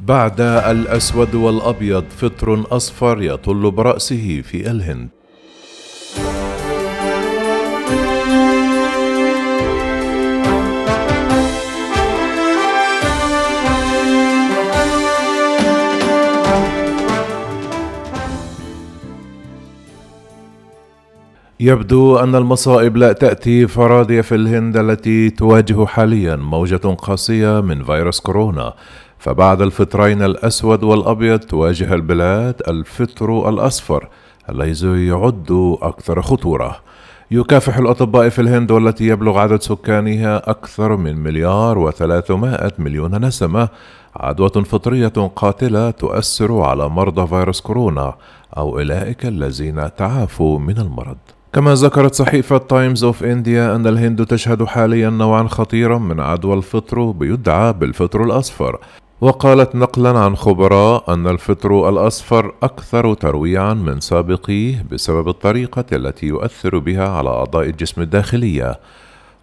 بعد الأسود والأبيض فطر أصفر يطل برأسه في الهند. يبدو أن المصائب لا تأتي فرادية في الهند التي تواجه حاليا موجة قاسية من فيروس كورونا. فبعد الفطرين الأسود والأبيض تواجه البلاد الفطر الأصفر الذي يعد أكثر خطورة. يكافح الأطباء في الهند والتي يبلغ عدد سكانها أكثر من مليار وثلاثمائة مليون نسمة. عدوى فطرية قاتلة تؤثر على مرضى فيروس كورونا أو أولئك الذين تعافوا من المرض. كما ذكرت صحيفة تايمز اوف انديا أن الهند تشهد حاليا نوعا خطيرا من عدوى الفطر بيدعى بالفطر الأصفر. وقالت نقلا عن خبراء أن الفطر الأصفر أكثر ترويعا من سابقيه بسبب الطريقة التي يؤثر بها على أعضاء الجسم الداخلية.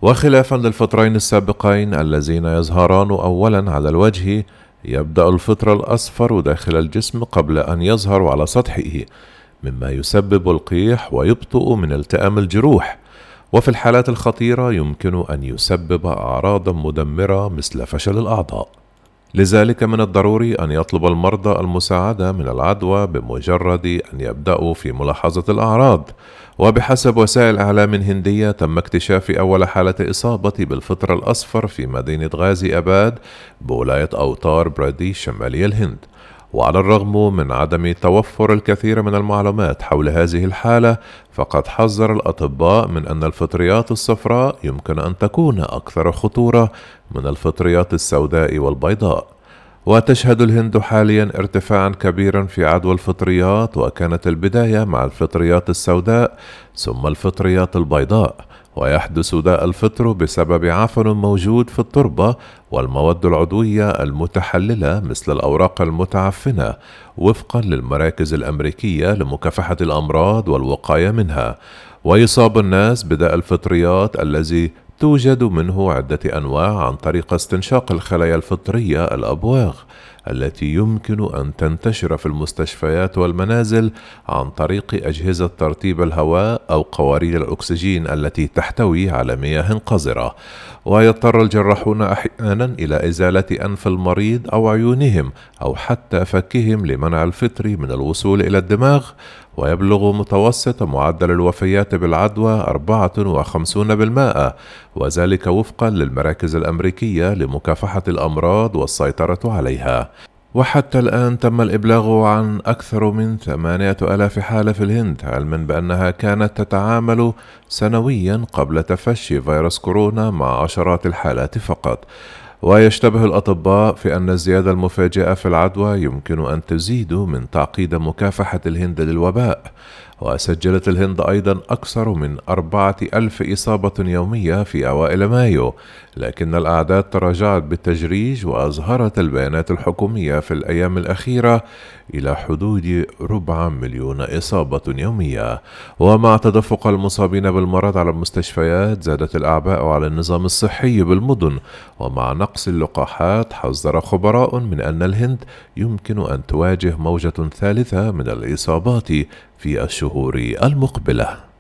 وخلافا للفطرين السابقين اللذين يظهران أولا على الوجه يبدأ الفطر الأصفر داخل الجسم قبل أن يظهر على سطحه مما يسبب القيح ويبطئ من التئام الجروح. وفي الحالات الخطيرة يمكن أن يسبب أعراضا مدمرة مثل فشل الأعضاء. لذلك من الضروري أن يطلب المرضى المساعدة من العدوى بمجرد أن يبدأوا في ملاحظة الأعراض. وبحسب وسائل إعلام هندية تم اكتشاف أول حالة إصابة بالفطر الأصفر في مدينة غازي أباد بولاية أوتار برادي شمالي الهند. وعلى الرغم من عدم توفر الكثير من المعلومات حول هذه الحالة فقد حذر الأطباء من أن الفطريات الصفراء يمكن أن تكون أكثر خطورة من الفطريات السوداء والبيضاء. وتشهد الهند حاليا ارتفاعا كبيرا في عدوى الفطريات وكانت البداية مع الفطريات السوداء ثم الفطريات البيضاء. ويحدث داء الفطر بسبب عفن موجود في التربة والمواد العضوية المتحللة مثل الأوراق المتعفنة وفقا للمراكز الأمريكية لمكافحة الأمراض والوقاية منها. ويصاب الناس بداء الفطريات الذي توجد منه عدة أنواع عن طريق استنشاق الخلايا الفطرية الأبواغ. التي يمكن أن تنتشر في المستشفيات والمنازل عن طريق أجهزة ترطيب الهواء أو قوارير الأكسجين التي تحتوي على مياه قذرة. ويضطر الجراحون أحيانا إلى إزالة أنف المريض أو عيونهم أو حتى فكهم لمنع الفطر من الوصول إلى الدماغ. ويبلغ متوسط معدل الوفيات بالعدوى 54% وذلك وفقا للمراكز الأمريكية لمكافحة الأمراض والسيطرة عليها. وحتى الآن تم الإبلاغ عن أكثر من ثمانية ألاف حالة في الهند علما بأنها كانت تتعامل سنويا قبل تفشي فيروس كورونا مع عشرات الحالات فقط. ويشتبه الأطباء في أن الزيادة المفاجئة في العدوى يمكن أن تزيد من تعقيد مكافحة الهند للوباء. وسجلت الهند أيضا أكثر من أربعة ألف إصابة يومية في أوائل مايو لكن الأعداد تراجعت بالتدريج وأظهرت البيانات الحكومية في الأيام الأخيرة إلى حدود ربع مليون إصابة يومية. ومع تدفق المصابين بالمرض على المستشفيات زادت الأعباء على النظام الصحي بالمدن. ومع نقص اللقاحات حذر خبراء من أن الهند يمكن أن تواجه موجة ثالثة من الإصابات في الشهور المقبلة.